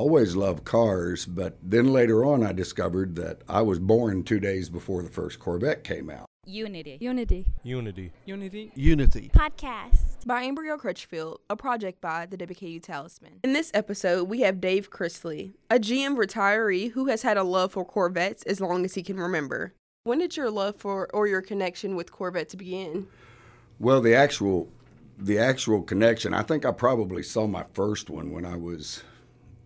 always loved cars, but then later on I discovered that I was born two days before the first Corvette came out. Unity. Unity. Unity. Unity. Unity. Podcast. by Embryo Crutchfield, a project by the WKU Talisman. In this episode, we have Dave Chrisley, a GM retiree who has had a love for Corvettes as long as he can remember. When did your love for or your connection with Corvettes begin? Well, the actual the actual connection, I think I probably saw my first one when I was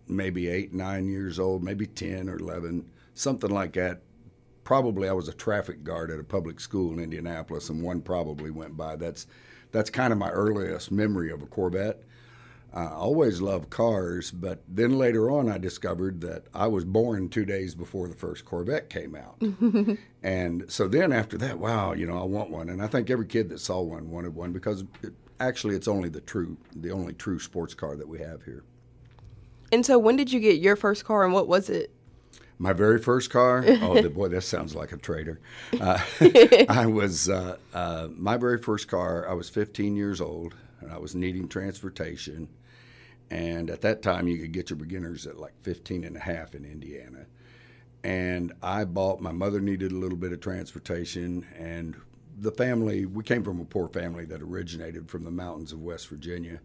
maybe eight, nine years old, maybe 10 or 11, something like that. Probably I was a traffic guard at a public school in Indianapolis, and one probably went by. That's, that's kind of my earliest memory of a Corvette. I always loved cars, but then later on I discovered that I was born two days before the first Corvette came out. and so then after that, wow, you know, I want one. And I think every kid that saw one wanted one because it, actually it's only the true, the only true sports car that we have here. And so, when did you get your first car and what was it? My very first car. Oh, boy, that sounds like a traitor. Uh, I was uh, uh, my very first car. I was 15 years old, and I was needing transportation. And at that time, you could get your beginners at like 15 and a half in Indiana. And I bought. My mother needed a little bit of transportation, and the family. We came from a poor family that originated from the mountains of West Virginia.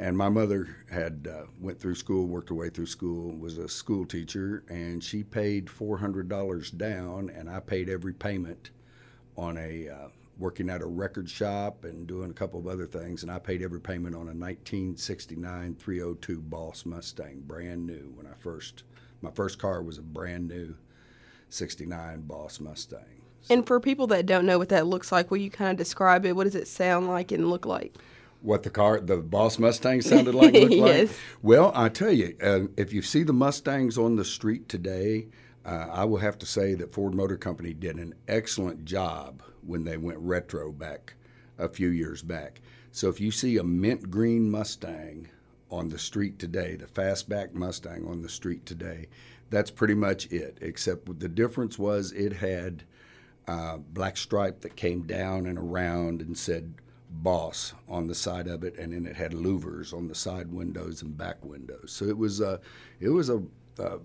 And my mother had uh, went through school, worked her way through school, was a school teacher, and she paid four hundred dollars down, and I paid every payment on a uh, working at a record shop and doing a couple of other things, and I paid every payment on a 1969 302 Boss Mustang, brand new. When I first, my first car was a brand new 69 Boss Mustang. And for people that don't know what that looks like, will you kind of describe it? What does it sound like and look like? What the car, the Boss Mustang sounded like, looked Yes. like. Well, I tell you, uh, if you see the Mustangs on the street today, uh, I will have to say that Ford Motor Company did an excellent job when they went retro back a few years back. So if you see a mint green Mustang on the street today, the fastback Mustang on the street today, that's pretty much it. Except the difference was it had uh, black stripe that came down and around and said boss on the side of it, and then it had louvers on the side windows and back windows. So it was a, it was a, a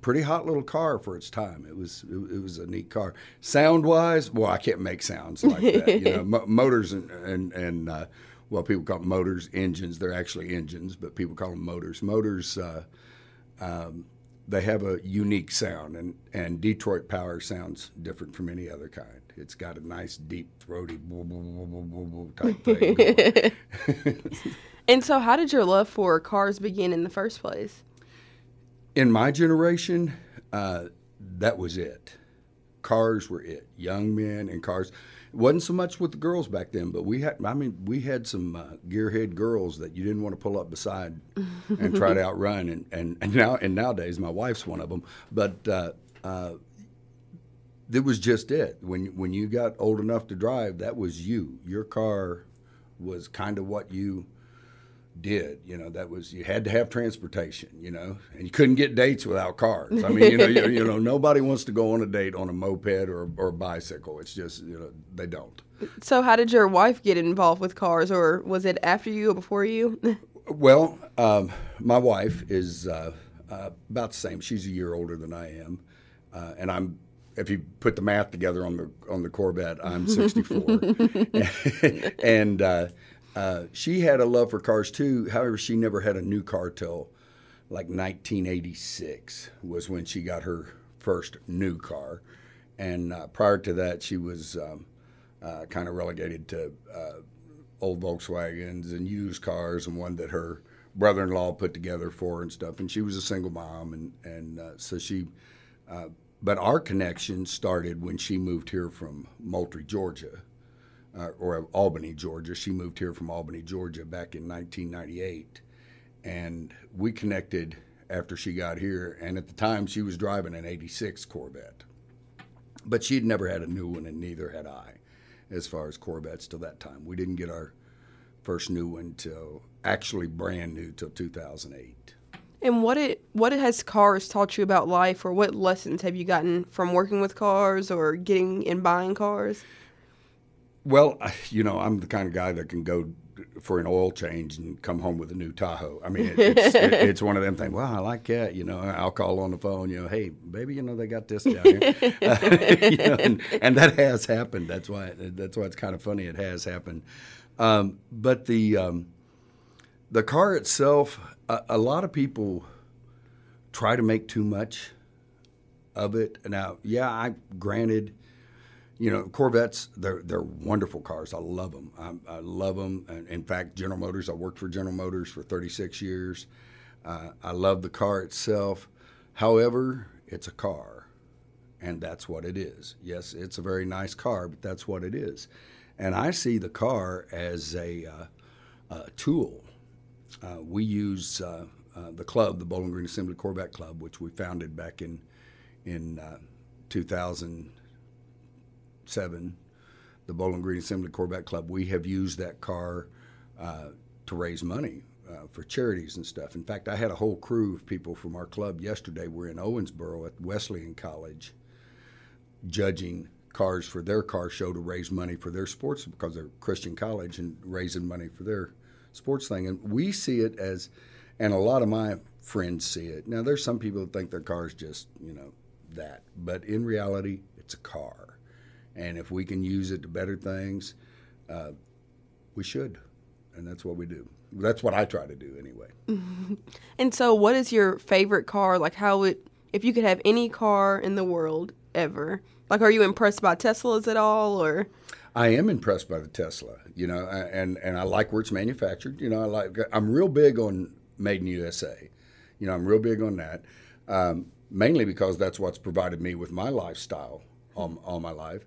pretty hot little car for its time. It was it, it was a neat car. Sound wise, well, I can't make sounds like that. You know, mo- motors and and and uh, well, people call them motors, engines. They're actually engines, but people call them motors. Motors. Uh, um, they have a unique sound, and, and Detroit Power sounds different from any other kind. It's got a nice, deep, throaty, type thing. And so, how did your love for cars begin in the first place? In my generation, uh, that was it. Cars were it. Young men and cars. It wasn't so much with the girls back then, but we had. I mean, we had some uh, gearhead girls that you didn't want to pull up beside and try to outrun. And, and, and now and nowadays, my wife's one of them. But uh, uh, that was just it. When when you got old enough to drive, that was you. Your car was kind of what you did. You know, that was you had to have transportation. You know, and you couldn't get dates without cars. I mean, you know, you, you know, nobody wants to go on a date on a moped or or a bicycle. It's just you know they don't. So, how did your wife get involved with cars, or was it after you or before you? Well, um, my wife is uh, uh, about the same. She's a year older than I am, uh, and I'm. If you put the math together on the on the Corvette, I'm 64, and uh, uh, she had a love for cars too. However, she never had a new car till like 1986 was when she got her first new car, and uh, prior to that, she was um, uh, kind of relegated to uh, old Volkswagens and used cars, and one that her brother-in-law put together for her and stuff. And she was a single mom, and and uh, so she. But our connection started when she moved here from Moultrie, Georgia, uh, or Albany, Georgia. She moved here from Albany, Georgia, back in 1998, and we connected after she got here. And at the time, she was driving an '86 Corvette, but she'd never had a new one, and neither had I as far as Corvettes till that time. We didn't get our first new one till actually brand new till 2008. And what it what has cars taught you about life, or what lessons have you gotten from working with cars or getting and buying cars? Well, you know, I'm the kind of guy that can go for an oil change and come home with a new Tahoe. I mean, it, it's, it, it's one of them things. Wow, I like that. You know, I'll call on the phone. You know, hey, baby, you know they got this down here, you know, and, and that has happened. That's why that's why it's kind of funny. It has happened, um, but the um, the car itself, a, a lot of people try to make too much of it. Now, yeah, I granted you know, Corvettes, they're they're wonderful cars. I love them. I, I love them. And in fact, General Motors, I worked for General Motors for 36 years. Uh, I love the car itself. However, it's a car, and that's what it is. Yes, it's a very nice car, but that's what it is. And I see the car as a, uh, a tool. Uh, we use uh, uh, the club, the Bowling Green Assembly Corvette Club, which we founded back in in uh, 2000 the Bowling Green Assembly Corvette Club, we have used that car uh, to raise money for charities and stuff. In fact, I had a whole crew of people from our club yesterday. We're in Owensboro at Wesleyan College judging cars for their car show to raise money for their sports because they're Christian college and raising money for their sports thing. And we see it as, and a lot of my friends see it. Now, there's some people that think their car's just, you know, that. But in reality, it's a car and if we can use it to better things, uh, we should, and that's what we do. That's what I try to do anyway. and so, what is your favorite car? Like, how it if you could have any car in the world ever? Like, are you impressed by Teslas at all, or? I am impressed by the Tesla, you know, and and I like where it's manufactured. You know, I like I'm real big on made in USA. You know, I'm real big on that, um, mainly because that's what's provided me with my lifestyle all, all my life.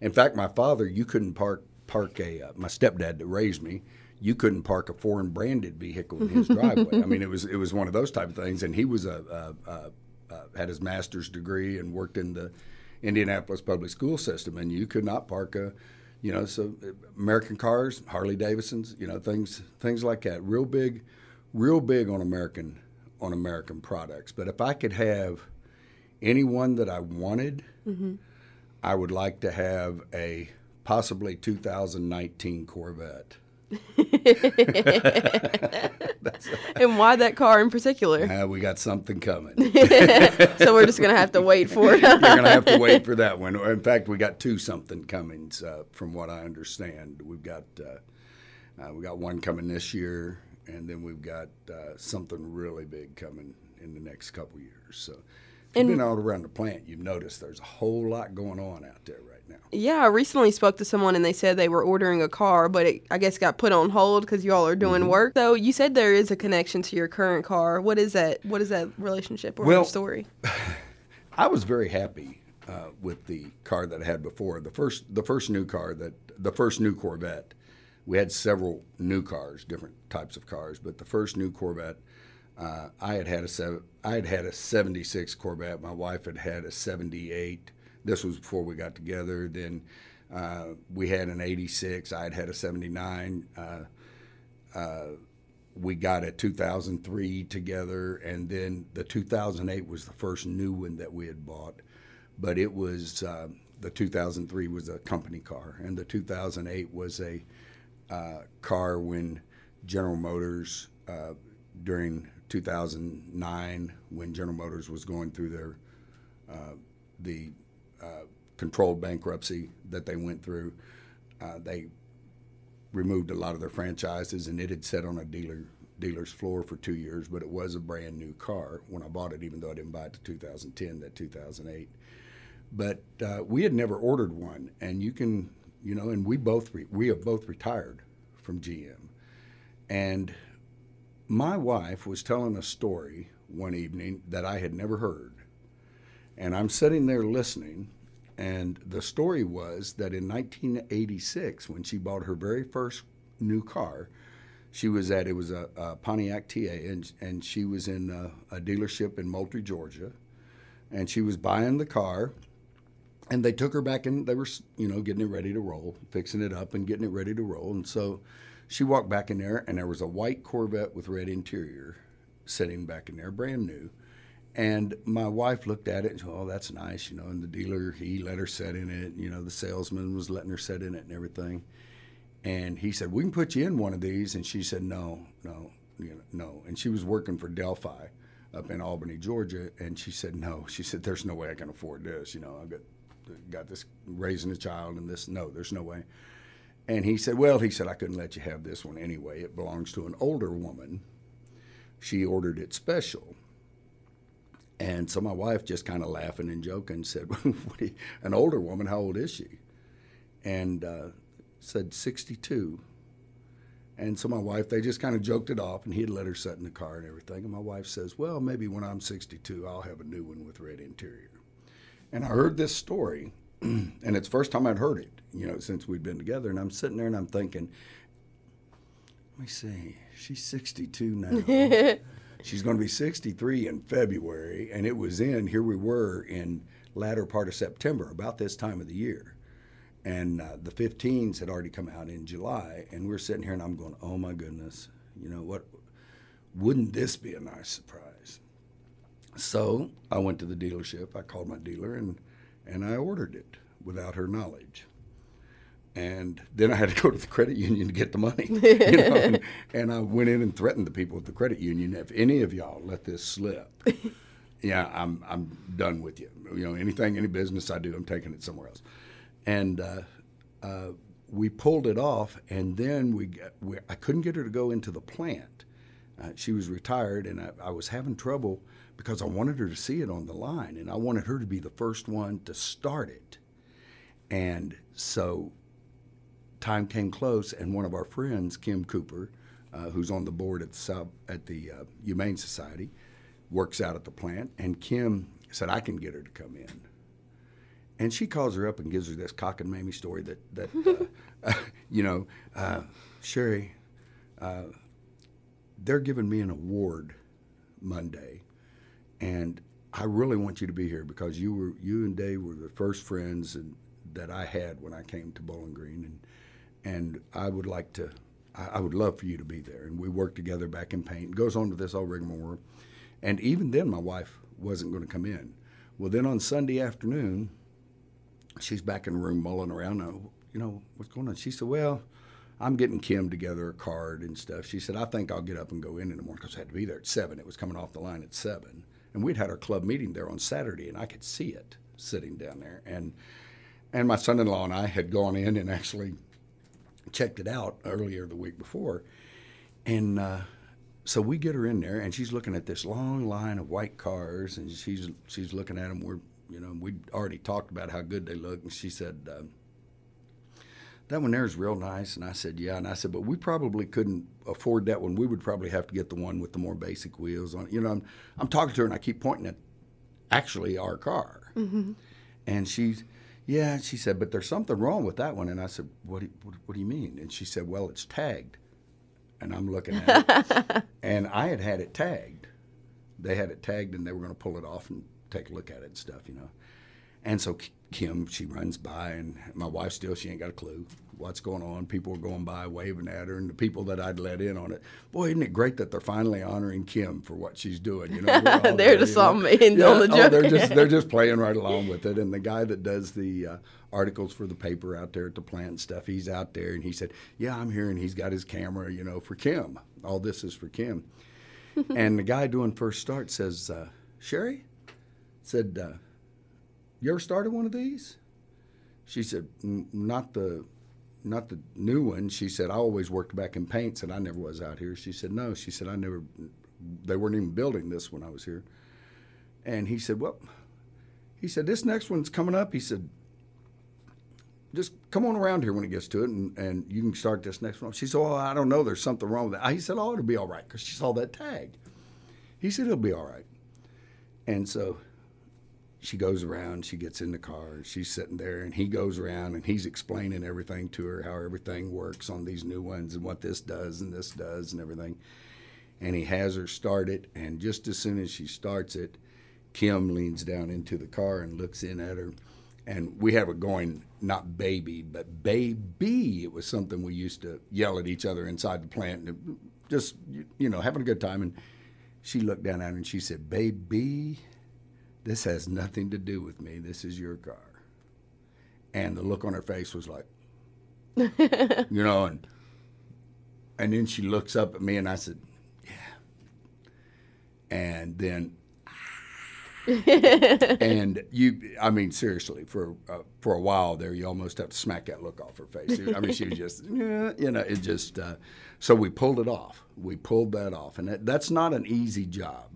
In fact, my father, you couldn't park park a uh, my stepdad that raised me. You couldn't park a foreign branded vehicle in his driveway. I mean, it was it was one of those type of things. And he was a, a, a, had his master's degree and worked in the Indianapolis public school system, and you could not park a you know, so American cars, Harley Davidsons, you know, things things like that. Real big, real big on American on American products. But if I could have anyone that I wanted, mm-hmm. I would like to have a possibly 2019 Corvette. and why that car in particular? Uh, we got something coming. so we're just gonna have to wait for it. You're gonna have to wait for that one. In fact, we got two something coming, uh, from what I understand. We've got uh, uh, we got one coming this year, and then we've got uh, something really big coming in the next couple years. So you've been all around the plant, you've noticed there's a whole lot going on out there right now. Yeah, I recently spoke to someone and they said they were ordering a car, but it, I guess got put on hold because you all are doing mm-hmm. work. So you said there is a connection to your current car. What is that? What is that relationship or well, story? I was very happy uh, with the car that I had before. The first, the first new car that the first new Corvette. We had several new cars, different types of cars, but the first new Corvette uh, I had had a seven, I had had a '76 Corvette. My wife had had a '78. This was before we got together. Then uh, we had an '86. I had had a '79. Uh, uh, we got a 2003 together, and then the 2008 was the first new one that we had bought. But it was uh, the 2003 was a company car, and the 2008 was a uh, car when General Motors during 2009 when General Motors was going through their uh, the uh, controlled bankruptcy that they went through. Uh, they removed a lot of their franchises, and it had sat on a dealer dealer's floor for two years. But it was a brand new car when I bought it, even though I didn't buy it to 2010, that 2008. But uh, we had never ordered one, and you can, you know, and we both re- we have both retired from GM, and my wife was telling a story one evening that I had never heard. And I'm sitting there listening, and the story was that in 1986, when she bought her very first new car, she was at it was a, a Pontiac TA, and and she was in a, a, dealership in Moultrie, Georgia, and she was buying the car, and they took her back and they were you know getting it ready to roll, fixing it up and getting it ready to roll, and so she walked back in there, and there was a white Corvette with red interior sitting back in there, brand new. And my wife looked at it and said, "Oh, that's nice," you know. And the dealer he let her sit in it. You know, the salesman was letting her sit in it and everything. And he said, "We can put you in one of these." And she said, "No, no, you know, no." And she was working for Delphi up in Albany, Georgia, and she said, "No." She said, "There's no way I can afford this. You know, I've got got this raising a child and this. No, there's no way." And he said, "Well, he said I couldn't let you have this one anyway. It belongs to an older woman. She ordered it special." And so my wife, just kind of laughing and joking, said, you, "An older woman? How old is she?" And uh, said 62. And so my wife, they just kind of joked it off, and he had let her sit in the car and everything. And my wife says, "Well, maybe when I'm 62, I'll have a new one with red interior." And I heard this story, and it's the first time I'd heard it, you know, since we'd been together. And I'm sitting there and I'm thinking, let me see, she's 62 now. she's going to be 63 in February, and it was in here we were in latter part of September, about this time of the year and uh, the 15s had already come out in July, and we are sitting here, and I'm going, "Oh my goodness, you know what? Wouldn't this be a nice surprise?" So I went to the dealership. I called my dealer, and and I ordered it without her knowledge. And then I had to go to the credit union to get the money. You know? and, and I went in and threatened the people at the credit union, if any of y'all let this slip, yeah, I'm I'm done with you. You know, anything, any business I do, I'm taking it somewhere else and uh, uh, we pulled it off, and then we, got, we, I couldn't get her to go into the plant. Uh, she was retired, and I, I, was having trouble because I wanted her to see it on the line, and I wanted her to be the first one to start it. And so, time came close, and one of our friends, Kim Cooper, uh, who's on the board at the at the uh, Humane Society, works out at the plant, and Kim said I can get her to come in. And she calls her up and gives her this cock and mamie story that that uh, you know, uh, Sherry, uh, they're giving me an award Monday, and I really want you to be here because you were you and Dave were the first friends and, that I had when I came to Bowling Green, and and I would like to. I, I would love for you to be there, and we worked together back in paint. Goes on to this old rigmarole, and even then, my wife wasn't going to come in. Well, then on Sunday afternoon, she's back in the room mulling around. Oh, you know, what's going on? She said, well, I'm getting Kim together a card and stuff. She said, I think I'll get up and go in in the morning because I had to be there at 7. It was coming off the line at 7. And we'd had our club meeting there on Saturday, and I could see it sitting down there. And, and my son-in-law and I had gone in and actually checked it out earlier the week before. And uh, so we get her in there, and she's looking at this long line of white cars, and she's, she's looking at them. We're you know, we'd already talked about how good they look, and she said, uh, "That one there is real nice." And I said, "Yeah." And I said, "But we probably couldn't afford that one. We would probably have to get the one with the more basic wheels on it." You know, I'm I'm talking to her, and I keep pointing at actually our car, mm-hmm. and she's. Yeah, she said, but there's something wrong with that one. And I said, what do, you, what, what do you mean? And she said, well, it's tagged. And I'm looking at it. and I had had it tagged. They had it tagged and they were going to pull it off and take a look at it and stuff, you know. And so Kim, she runs by, and my wife still, she ain't got a clue what's going on. People are going by waving at her, and the people that I'd let in on it. Boy, isn't it great that they're finally honoring Kim for what she's doing? You know, they're there, just end yeah, on the joke. Oh, they're just they're just playing right along with it. And the guy that does the uh, articles for the paper out there at the plant and stuff, he's out there, and he said, "Yeah, I'm here," and he's got his camera, you know, for Kim. All this is for Kim. and the guy doing first start says, uh, "Sherry." said, uh, "You ever started one of these?" She said, "Not the, not the new one." She said, "I always worked back in paint." and "I never was out here." She said, "No." She said, "I never. They weren't even building this when I was here." And he said, "Well," he said, "This next one's coming up." He said, just come on around here when it gets to it, and, and you can start this next one. She said, "Oh, I don't know. There's something wrong with that." He said, "Oh, it'll be all right," because she saw that tag. He said, "It'll be all right." And so she goes around, she gets in the car, she's sitting there, and he goes around and he's explaining everything to her, how everything works on these new ones and what this does and this does and everything. And he has her start it, and just as soon as she starts it, Kim leans down into the car and looks in at her. And we have it going, not baby, but baby. It was something we used to yell at each other inside the plant, and just, you know, having a good time. And she looked down at her and she said, Baby. This has nothing to do with me. This is your car. And the look on her face was like, you know, and and then she looks up at me and I said, yeah. And then and you, I mean, seriously, for uh, for a while there, you almost have to smack that look off her face. I mean, she was just, yeah, you know, it just. Uh, so we pulled it off. We pulled that off, and that, that's not an easy job.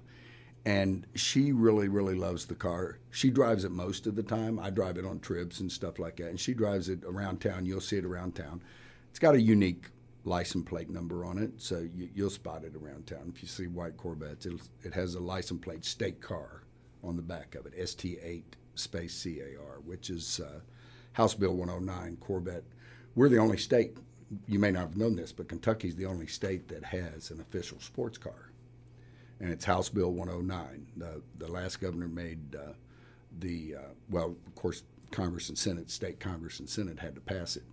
And she really, really loves the car. She drives it most of the time. I drive it on trips and stuff like that, and she drives it around town. You'll see it around town. It's got a unique license plate number on it, so you, will spot it around town. If you see white Corvettes, it has a license plate state car on the back of it, ST8 space CAR, which is uh, House Bill 109 Corvette. We're the only state, you may not have known this, but Kentucky's the only state that has an official sports car. And it's House Bill 109. The, the last governor made uh, the, uh, well, of course, Congress and Senate, state Congress and Senate had to pass it.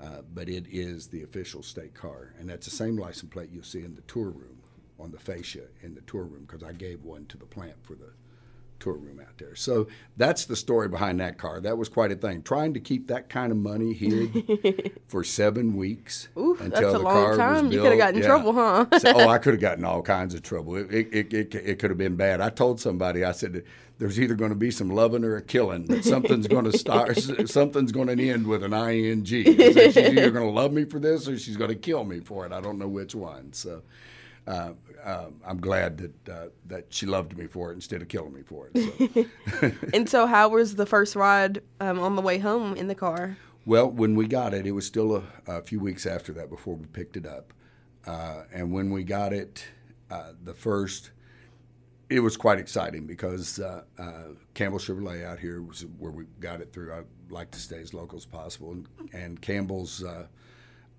Uh, but it is the official state car. And that's the same license plate you'll see in the tour room, on the fascia in the tour room, because I gave one to the plant for the tour room out there. So that's the story behind that car. That was quite a thing. Trying to keep that kind of money hid for seven weeks Ooh, until that's a the long car time. Was built. You could have gotten in yeah. trouble, huh? so, oh, I could have gotten all kinds of trouble. It, it, it, it, it could have been bad. I told somebody, I said, there's either going to be some loving or a killing. That something's going to start, something's going to end with an ing. She's either going to love me for this or she's going to kill me for it. I don't know which one. So. Uh, uh, I'm glad that uh, that she loved me for it instead of killing me for it. So. and so, how was the first ride um, on the way home in the car? Well, when we got it, it was still a, a few weeks after that before we picked it up, uh, and when we got it, uh, the first. It was quite exciting because uh, Campbell Chevrolet out here was where we got it through. I like to stay as local as possible, and, and Campbell's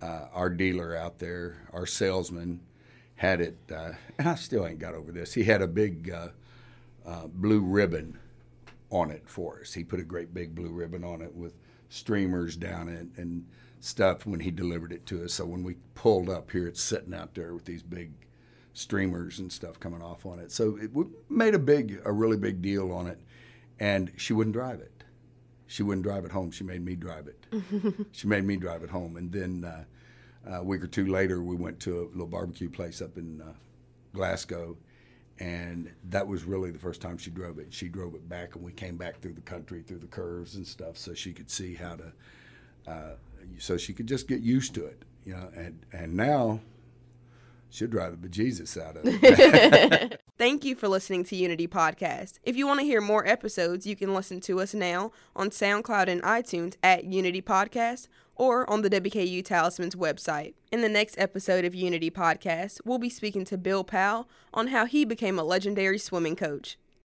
our dealer out there, our salesman, had it, uh, and I still ain't got over this. He had a big uh, uh, blue ribbon on it for us. He put a great big blue ribbon on it with streamers down it and stuff when he delivered it to us. So when we pulled up here, it's sitting out there with these big streamers and stuff coming off on it. So it, we made a big, a really big deal on it, and she wouldn't drive it. She wouldn't drive it home. She made me drive it. she made me drive it home, and then uh, a week or two later, we went to a little barbecue place up in uh, Glasgow, and that was really the first time she drove it. She drove it back, and we came back through the country, through the curves and stuff, so she could see how to, uh, so she could just get used to it, you know. And and now she'll drive the bejesus out of it. Thank you for listening to Unity Podcast. If you want to hear more episodes, you can listen to us now on SoundCloud and iTunes at Unity Podcast or on the WKU Talisman's website. In the next episode of Unity Podcast, we'll be speaking to Bill Powell on how he became a legendary swimming coach.